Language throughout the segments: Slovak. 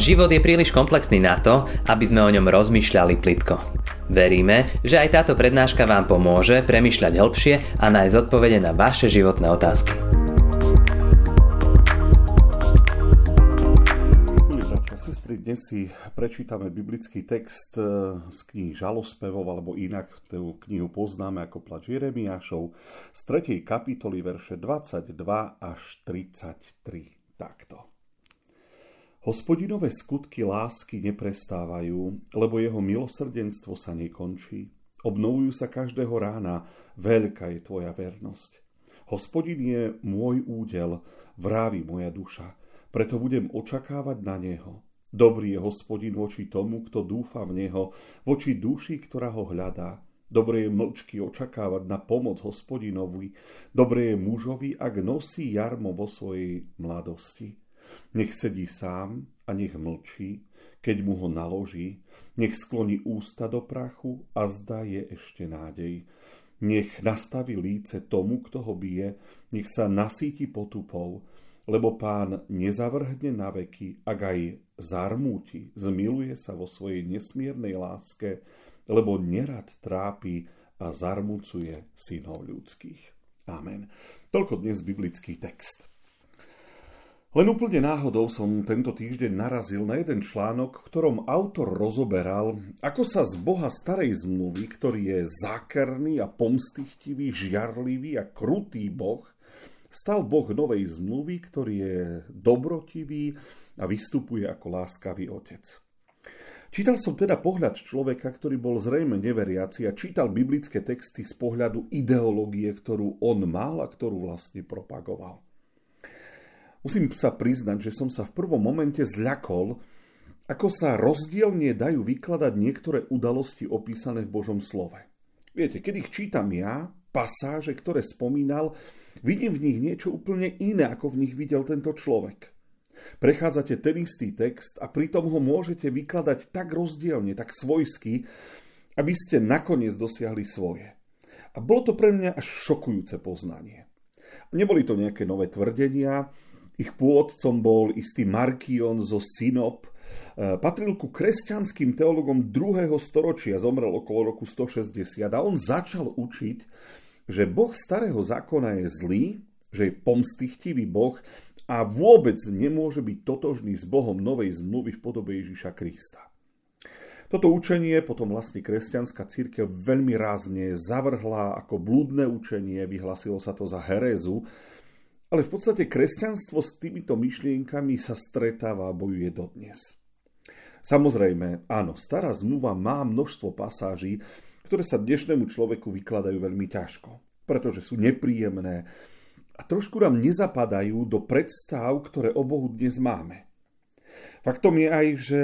Život je príliš komplexný na to, aby sme o ňom rozmýšľali plitko. Veríme, že aj táto prednáška vám pomôže premýšľať hĺbšie a nájsť odpovede na vaše životné otázky. sestry, dnes si prečítame biblický text eh, z knihy Žalospevov, alebo inak tú knihu poznáme ako Plač Jeremiášov, z 3. kapitoly verše 22 až 33. Takto. Hospodinové skutky lásky neprestávajú, lebo jeho milosrdenstvo sa nekončí. Obnovujú sa každého rána, veľká je tvoja vernosť. Hospodin je môj údel, vrávi moja duša, preto budem očakávať na neho. Dobrý je hospodin voči tomu, kto dúfa v neho, voči duši, ktorá ho hľadá. Dobre je mlčky očakávať na pomoc hospodinovi, dobre je mužovi, ak nosí jarmo vo svojej mladosti. Nech sedí sám a nech mlčí, keď mu ho naloží, nech skloní ústa do prachu a zdá je ešte nádej. Nech nastaví líce tomu, kto ho bije, nech sa nasíti potupou, lebo pán nezavrhne na veky, ak aj zarmúti, zmiluje sa vo svojej nesmiernej láske, lebo nerad trápi a zarmucuje synov ľudských. Amen. Toľko dnes biblický text. Len úplne náhodou som tento týždeň narazil na jeden článok, v ktorom autor rozoberal, ako sa z Boha starej zmluvy, ktorý je zákerný a pomstichtivý, žiarlivý a krutý Boh, stal Boh novej zmluvy, ktorý je dobrotivý a vystupuje ako láskavý otec. Čítal som teda pohľad človeka, ktorý bol zrejme neveriaci a čítal biblické texty z pohľadu ideológie, ktorú on mal a ktorú vlastne propagoval. Musím sa priznať, že som sa v prvom momente zľakol, ako sa rozdielne dajú vykladať niektoré udalosti opísané v Božom slove. Viete, keď ich čítam ja, pasáže, ktoré spomínal, vidím v nich niečo úplne iné, ako v nich videl tento človek. Prechádzate ten istý text a pritom ho môžete vykladať tak rozdielne, tak svojsky, aby ste nakoniec dosiahli svoje. A bolo to pre mňa až šokujúce poznanie. Neboli to nejaké nové tvrdenia, ich pôvodcom bol istý Markion zo Synop, e, patril ku kresťanským teologom 2. storočia, zomrel okolo roku 160 a on začal učiť, že Boh starého zákona je zlý, že je pomstichtivý Boh a vôbec nemôže byť totožný s Bohom novej zmluvy v podobe Ježiša Krista. Toto učenie potom vlastne kresťanská církev veľmi rázne zavrhla ako blúdne učenie, vyhlasilo sa to za herézu, ale v podstate kresťanstvo s týmito myšlienkami sa stretáva a bojuje dodnes. Samozrejme, áno, stará zmluva má množstvo pasáží, ktoré sa dnešnému človeku vykladajú veľmi ťažko, pretože sú nepríjemné a trošku nám nezapadajú do predstav, ktoré o Bohu dnes máme. Faktom je aj, že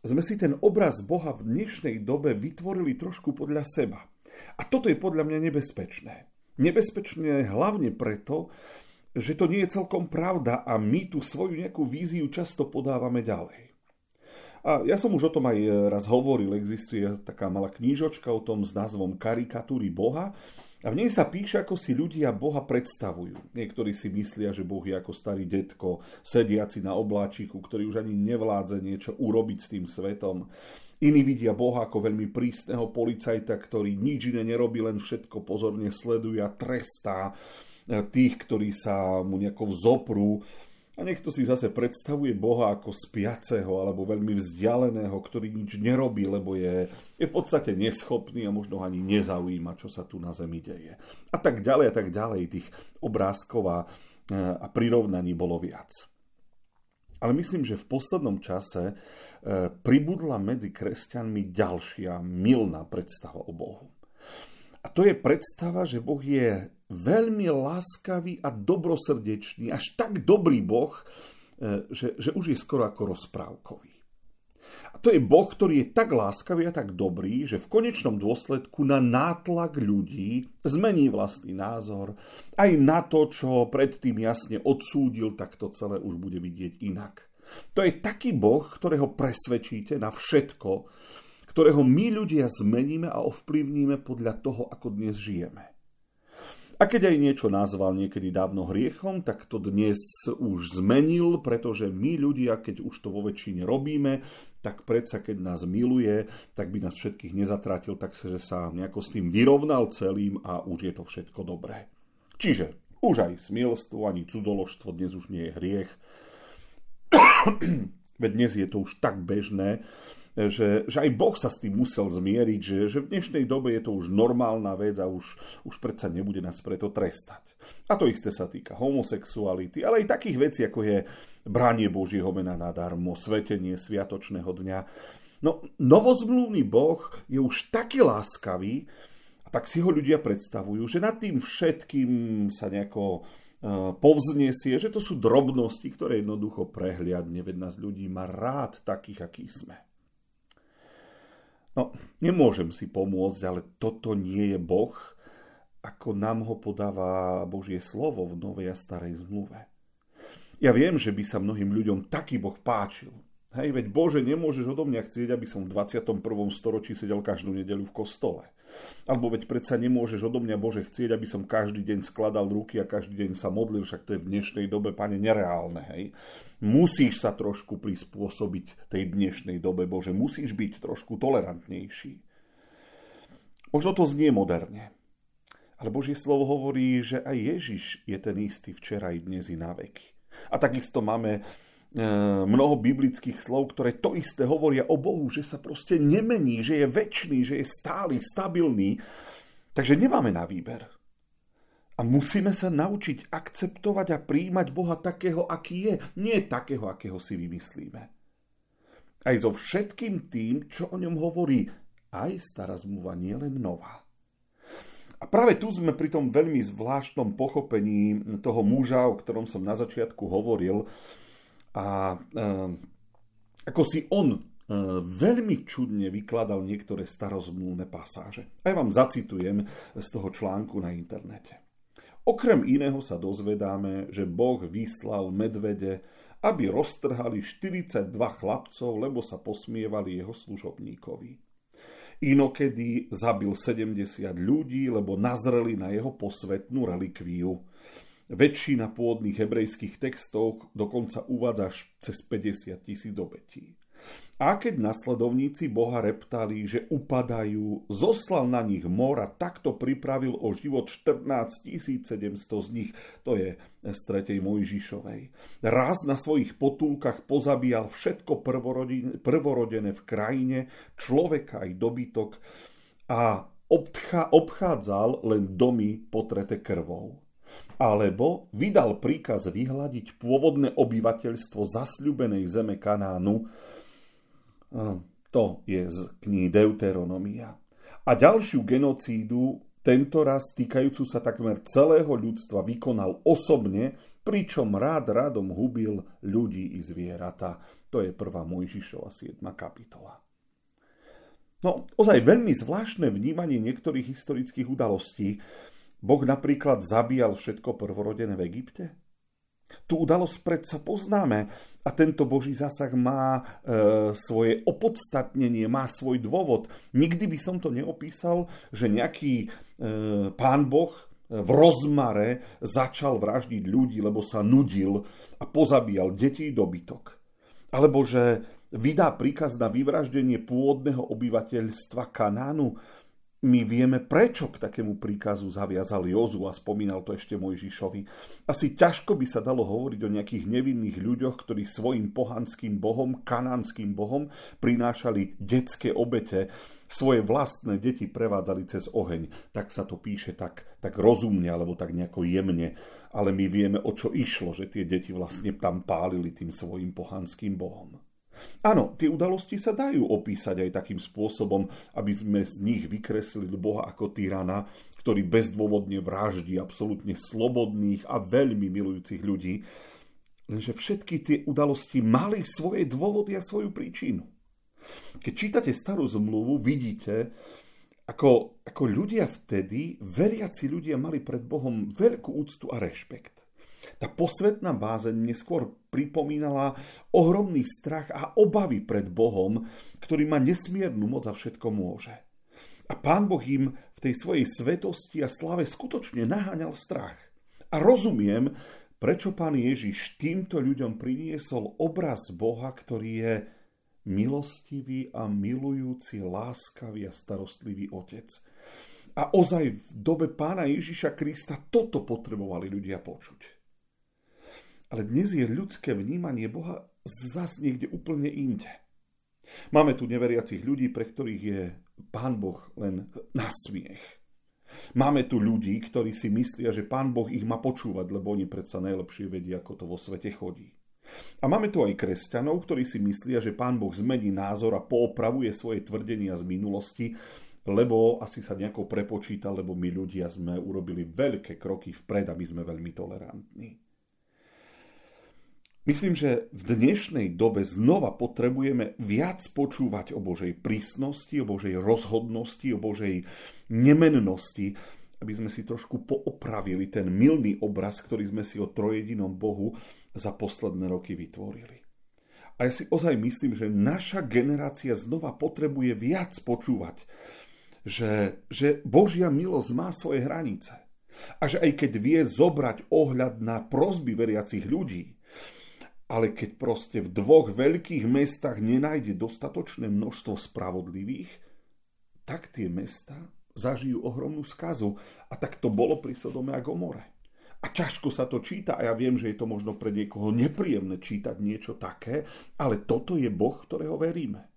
sme si ten obraz Boha v dnešnej dobe vytvorili trošku podľa seba. A toto je podľa mňa nebezpečné. Nebezpečné hlavne preto, že to nie je celkom pravda a my tú svoju nejakú víziu často podávame ďalej. A ja som už o tom aj raz hovoril, existuje taká malá knížočka o tom s názvom Karikatúry Boha a v nej sa píše, ako si ľudia Boha predstavujú. Niektorí si myslia, že Boh je ako starý detko, sediaci na obláčiku, ktorý už ani nevládze niečo urobiť s tým svetom. Iní vidia Boha ako veľmi prísneho policajta, ktorý nič iné nerobí, len všetko pozorne sleduje a trestá tých, ktorí sa mu nejako vzoprú. A niekto si zase predstavuje Boha ako spiaceho alebo veľmi vzdialeného, ktorý nič nerobí, lebo je, je v podstate neschopný a možno ani nezaujíma, čo sa tu na Zemi deje. A tak ďalej a tak ďalej. Tých obrázkov a, a prirovnaní bolo viac. Ale myslím, že v poslednom čase e, pribudla medzi kresťanmi ďalšia milná predstava o Bohu. A to je predstava, že Boh je veľmi láskavý a dobrosrdečný, až tak dobrý Boh, e, že, že už je skoro ako rozprávkový. A to je Boh, ktorý je tak láskavý a tak dobrý, že v konečnom dôsledku na nátlak ľudí zmení vlastný názor. Aj na to, čo predtým jasne odsúdil, tak to celé už bude vidieť inak. To je taký Boh, ktorého presvedčíte na všetko, ktorého my ľudia zmeníme a ovplyvníme podľa toho, ako dnes žijeme. A keď aj niečo nazval niekedy dávno hriechom, tak to dnes už zmenil, pretože my ľudia, keď už to vo väčšine robíme, tak predsa keď nás miluje, tak by nás všetkých nezatrátil, tak že sa nejako s tým vyrovnal celým a už je to všetko dobré. Čiže už aj smilstvo ani cudzoložstvo dnes už nie je hriech. Veď dnes je to už tak bežné, že, že aj Boh sa s tým musel zmieriť, že, že v dnešnej dobe je to už normálna vec a už, už predsa nebude nás preto trestať. A to isté sa týka homosexuality, ale aj takých vecí, ako je branie Božieho mena nadarmo, svetenie sviatočného dňa. No, novozmluvný Boh je už taký láskavý, a tak si ho ľudia predstavujú, že nad tým všetkým sa nejako e, povznesie, že to sú drobnosti, ktoré jednoducho prehliadne, veď nás ľudí má rád takých, akí sme. No, nemôžem si pomôcť, ale toto nie je Boh, ako nám ho podáva Božie slovo v Novej a Starej zmluve. Ja viem, že by sa mnohým ľuďom taký Boh páčil. Hej, veď Bože, nemôžeš odo mňa chcieť, aby som v 21. storočí sedel každú nedeľu v kostole. Alebo veď predsa nemôžeš odo mňa, Bože, chcieť, aby som každý deň skladal ruky a každý deň sa modlil, však to je v dnešnej dobe, pane, nereálne, hej. Musíš sa trošku prispôsobiť tej dnešnej dobe, Bože, musíš byť trošku tolerantnejší. Možno to znie moderne, ale Božie slovo hovorí, že aj Ježiš je ten istý včera i dnes i na veky. A takisto máme mnoho biblických slov, ktoré to isté hovoria o Bohu, že sa proste nemení, že je väčší, že je stály, stabilný. Takže nemáme na výber. A musíme sa naučiť akceptovať a príjmať Boha takého, aký je. Nie takého, akého si vymyslíme. Aj so všetkým tým, čo o ňom hovorí aj stará zmluva, nie len nová. A práve tu sme pri tom veľmi zvláštnom pochopení toho muža, o ktorom som na začiatku hovoril, a uh, ako si on uh, veľmi čudne vykladal niektoré starozmluvné pasáže. A ja vám zacitujem z toho článku na internete. Okrem iného sa dozvedáme, že Boh vyslal medvede, aby roztrhali 42 chlapcov, lebo sa posmievali jeho služobníkovi. Inokedy zabil 70 ľudí, lebo nazreli na jeho posvetnú relikviu. Väčšina pôvodných hebrejských textov dokonca uvádza až cez 50 tisíc obetí. A keď nasledovníci boha reptali, že upadajú, zoslal na nich mor a takto pripravil o život 14 700 z nich, to je z 3. Mojžišovej. Raz na svojich potulkách pozabíjal všetko prvorodené v krajine, človeka aj dobytok a obchádzal len domy potrete krvou alebo vydal príkaz vyhľadiť pôvodné obyvateľstvo zasľubenej zeme Kanánu, to je z knihy Deuteronomia. A ďalšiu genocídu, tento raz týkajúcu sa takmer celého ľudstva, vykonal osobne, pričom rád radom hubil ľudí i zvieratá. To je prvá Mojžišova 7. kapitola. No, ozaj veľmi zvláštne vnímanie niektorých historických udalostí, Boh napríklad zabíjal všetko prvorodené v Egypte? Tú udalosť predsa poznáme a tento Boží zásah má e, svoje opodstatnenie, má svoj dôvod. Nikdy by som to neopísal, že nejaký e, pán Boh v rozmare začal vraždiť ľudí, lebo sa nudil a pozabíjal deti dobytok. Alebo že vydá príkaz na vyvraždenie pôvodného obyvateľstva Kanánu, my vieme, prečo k takému príkazu zaviazal Jozu a spomínal to ešte Mojžišovi. Asi ťažko by sa dalo hovoriť o nejakých nevinných ľuďoch, ktorí svojim pohanským bohom, kanánskym bohom prinášali detské obete, svoje vlastné deti prevádzali cez oheň. Tak sa to píše tak, tak rozumne alebo tak nejako jemne, ale my vieme, o čo išlo, že tie deti vlastne tam pálili tým svojim pohanským bohom. Áno, tie udalosti sa dajú opísať aj takým spôsobom, aby sme z nich vykreslili Boha ako tyrana, ktorý bezdôvodne vraždí absolútne slobodných a veľmi milujúcich ľudí. Lenže všetky tie udalosti mali svoje dôvody a svoju príčinu. Keď čítate starú zmluvu, vidíte, ako, ako ľudia vtedy, veriaci ľudia mali pred Bohom veľkú úctu a rešpekt. Tá posvetná bázeň neskôr pripomínala ohromný strach a obavy pred Bohom, ktorý má nesmiernu moc a všetko môže. A pán Boh im v tej svojej svetosti a slave skutočne naháňal strach. A rozumiem, prečo pán Ježiš týmto ľuďom priniesol obraz Boha, ktorý je milostivý a milujúci, láskavý a starostlivý otec. A ozaj v dobe pána Ježiša Krista toto potrebovali ľudia počuť. Ale dnes je ľudské vnímanie Boha zase niekde úplne inde. Máme tu neveriacich ľudí, pre ktorých je pán Boh len na smiech. Máme tu ľudí, ktorí si myslia, že pán Boh ich má počúvať, lebo oni predsa najlepšie vedia, ako to vo svete chodí. A máme tu aj kresťanov, ktorí si myslia, že pán Boh zmení názor a poopravuje svoje tvrdenia z minulosti, lebo asi sa nejako prepočíta, lebo my ľudia sme urobili veľké kroky vpred, aby sme veľmi tolerantní. Myslím, že v dnešnej dobe znova potrebujeme viac počúvať o Božej prísnosti, o Božej rozhodnosti, o Božej nemennosti, aby sme si trošku poopravili ten milný obraz, ktorý sme si o trojedinom Bohu za posledné roky vytvorili. A ja si ozaj myslím, že naša generácia znova potrebuje viac počúvať že, že Božia milosť má svoje hranice. A že aj keď vie zobrať ohľad na prosby veriacich ľudí, ale keď proste v dvoch veľkých mestách nenájde dostatočné množstvo spravodlivých, tak tie mesta zažijú ohromnú skazu. A tak to bolo pri Sodome a Gomore. A ťažko sa to číta a ja viem, že je to možno pre niekoho nepríjemné čítať niečo také, ale toto je Boh, ktorého veríme.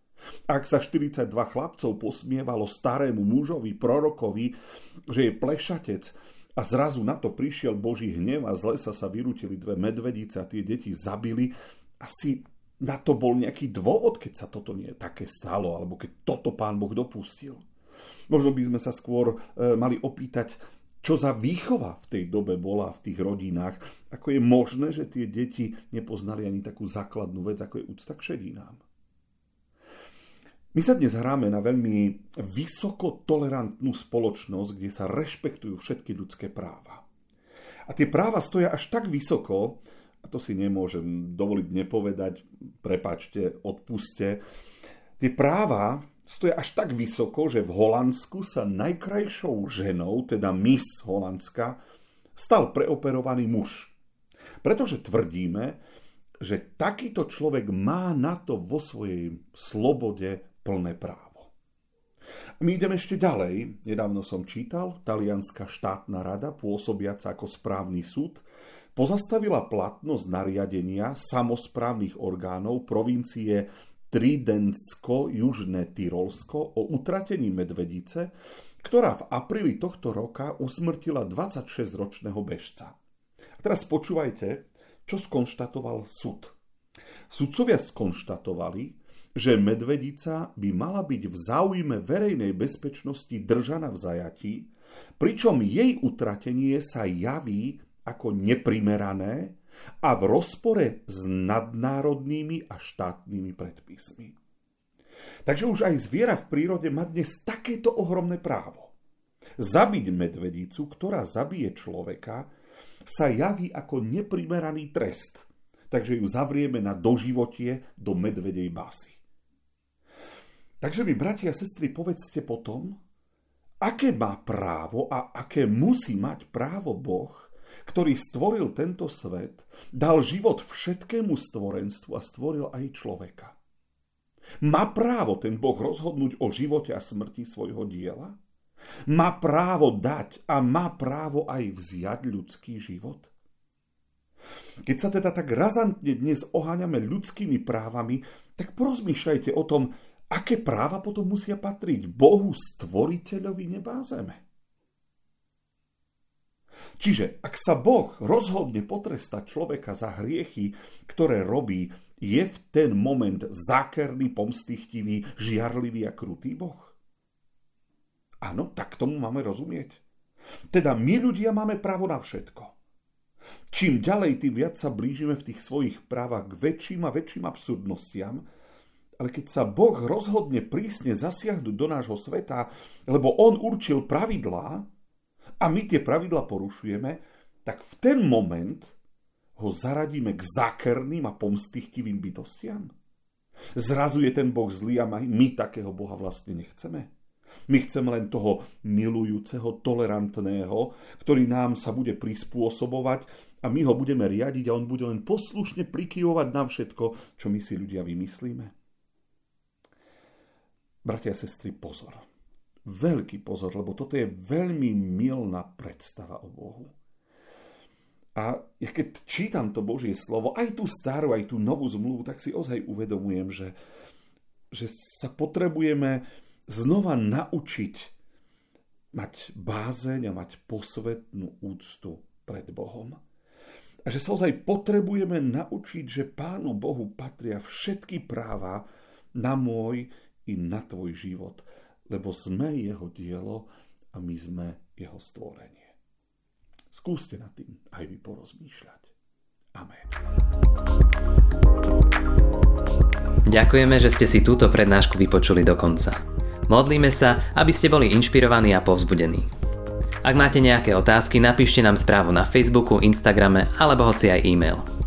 Ak sa 42 chlapcov posmievalo starému mužovi, prorokovi, že je plešatec a zrazu na to prišiel Boží hnev a z lesa sa vyrútili dve medvedice a tie deti zabili, asi na to bol nejaký dôvod, keď sa toto nie také stalo, alebo keď toto pán Boh dopustil. Možno by sme sa skôr e, mali opýtať, čo za výchova v tej dobe bola v tých rodinách, ako je možné, že tie deti nepoznali ani takú základnú vec, ako je úcta k šedinám. My sa dnes hráme na veľmi vysoko tolerantnú spoločnosť, kde sa rešpektujú všetky ľudské práva. A tie práva stoja až tak vysoko, a to si nemôžem dovoliť nepovedať, prepačte, odpuste, tie práva stoja až tak vysoko, že v Holandsku sa najkrajšou ženou, teda Miss Holandska, stal preoperovaný muž. Pretože tvrdíme, že takýto človek má na to vo svojej slobode plné právo. My ideme ešte ďalej. Nedávno som čítal, talianská štátna rada, pôsobiaca ako správny súd, pozastavila platnosť nariadenia samozprávnych orgánov provincie Tridensko-Južné Tyrolsko o utratení medvedice, ktorá v apríli tohto roka usmrtila 26-ročného bežca. A teraz počúvajte, čo skonštatoval súd. Sudcovia skonštatovali, že medvedica by mala byť v záujme verejnej bezpečnosti držaná v zajatí, pričom jej utratenie sa javí ako neprimerané a v rozpore s nadnárodnými a štátnymi predpismi. Takže už aj zviera v prírode má dnes takéto ohromné právo. Zabiť medvedicu, ktorá zabije človeka, sa javí ako neprimeraný trest, takže ju zavrieme na doživotie do medvedej basy. Takže mi, bratia a sestry, povedzte potom, aké má právo a aké musí mať právo Boh, ktorý stvoril tento svet, dal život všetkému stvorenstvu a stvoril aj človeka. Má právo ten Boh rozhodnúť o živote a smrti svojho diela? Má právo dať a má právo aj vziať ľudský život? Keď sa teda tak razantne dnes oháňame ľudskými právami, tak porozmýšľajte o tom, aké práva potom musia patriť Bohu stvoriteľovi neba a zeme. Čiže ak sa Boh rozhodne potrestať človeka za hriechy, ktoré robí, je v ten moment zákerný, pomstichtivý, žiarlivý a krutý Boh? Áno, tak tomu máme rozumieť. Teda my ľudia máme právo na všetko. Čím ďalej, tým viac sa blížime v tých svojich právach k väčším a väčším absurdnostiam, ale keď sa Boh rozhodne prísne zasiahnuť do nášho sveta, lebo On určil pravidlá a my tie pravidlá porušujeme, tak v ten moment ho zaradíme k zákerným a pomstichtivým bytostiam. Zrazu je ten Boh zlý a my takého Boha vlastne nechceme. My chceme len toho milujúceho, tolerantného, ktorý nám sa bude prispôsobovať a my ho budeme riadiť a on bude len poslušne prikyvovať na všetko, čo my si ľudia vymyslíme. Bratia a sestry, pozor. Veľký pozor, lebo toto je veľmi milná predstava o Bohu. A ja keď čítam to Božie slovo, aj tú starú, aj tú novú zmluvu, tak si ozaj uvedomujem, že, že sa potrebujeme znova naučiť mať bázeň a mať posvetnú úctu pred Bohom. A že sa ozaj potrebujeme naučiť, že Pánu Bohu patria všetky práva na môj i na tvoj život, lebo sme jeho dielo a my sme jeho stvorenie. Skúste nad tým aj vy porozmýšľať. Amen. Ďakujeme, že ste si túto prednášku vypočuli do konca. Modlíme sa, aby ste boli inšpirovaní a povzbudení. Ak máte nejaké otázky, napíšte nám správu na Facebooku, Instagrame alebo hoci aj e-mail.